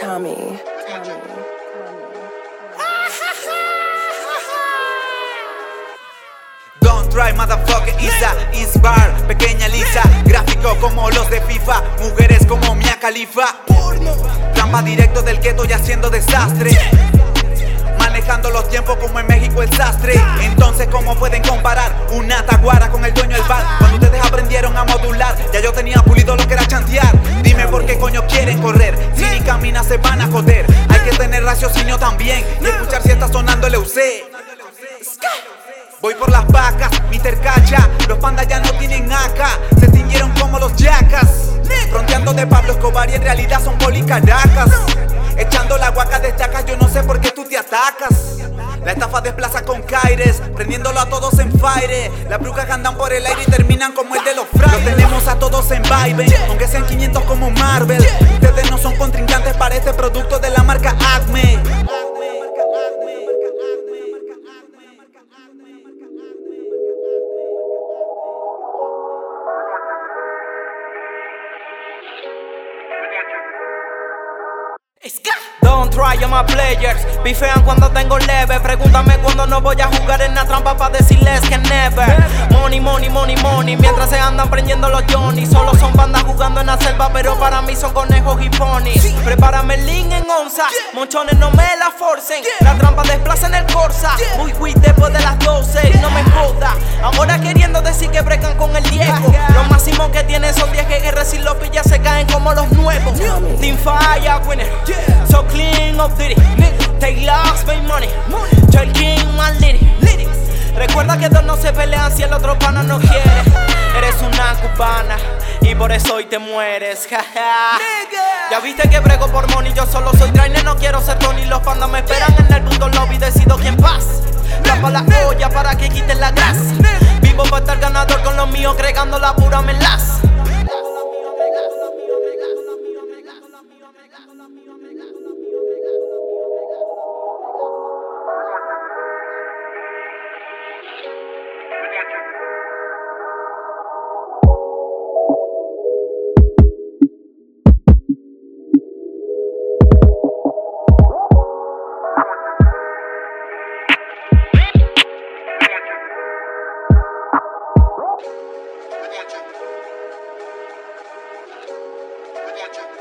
Tommy. Don't try, motherfucker, Isa, is bar, pequeña lisa, gráfico como los de FIFA, mujeres como Mia Khalifa, trampa directo del gueto y haciendo desastre. Manejando los tiempos como en México el sastre. Entonces ¿cómo pueden comparar una taguara con el dueño del bar? A modular. Ya yo tenía pulido lo que era chantear. Dime por qué coño quieren correr. Si ni caminas se van a joder. Hay que tener raciocinio también. Y escuchar si está sonando el EUC Voy por las vacas, Mr. Cacha Los pandas ya no tienen acá Se tiñeron como los yacas. Fronteando de Pablo Escobar y en realidad son policaracas. Echando la guaca destacas, yo no sé por qué tú te atacas. La estafa desplaza con Caires, prendiéndolo a todos en fire. Las brujas andan por el aire y terminan como el de los frailes. Tenemos a todos en vibe, aunque sean 500 como Marvel. Ustedes no son contrincantes para este producto de la marca Acme. Try on my players. Bifean cuando tengo leve. Pregúntame cuando no voy a jugar en la trampa para decirles que never. Money, money, money, money. Mientras se andan prendiendo los Johnny. Solo son bandas jugando en la selva, pero para mí son conejos y ponis. Prepárame el link en onza. Monchones no me la forcen. La trampa desplaza en el Corsa. Muy quick después de las 12. No me joda. Ahora queriendo decir que brecan con el Diego. Lo máximo que tienen son 10 que si los pillas se caen como los nuevos. Team Fire winner. So clean of duty. Take loss, make money. Yo el king, my lady. Recuerda que dos no se pelean si el otro pana no quiere. Eres una cubana y por eso hoy te mueres. ya viste que brego por money, yo solo soy trainer, no quiero ser Tony. Los pandas me esperan en el punto lobby, decido quién pasa. Tapa la olla para que quiten la grasa. Vivo para estar ganador con los míos, agregando la pura melaza. Roger.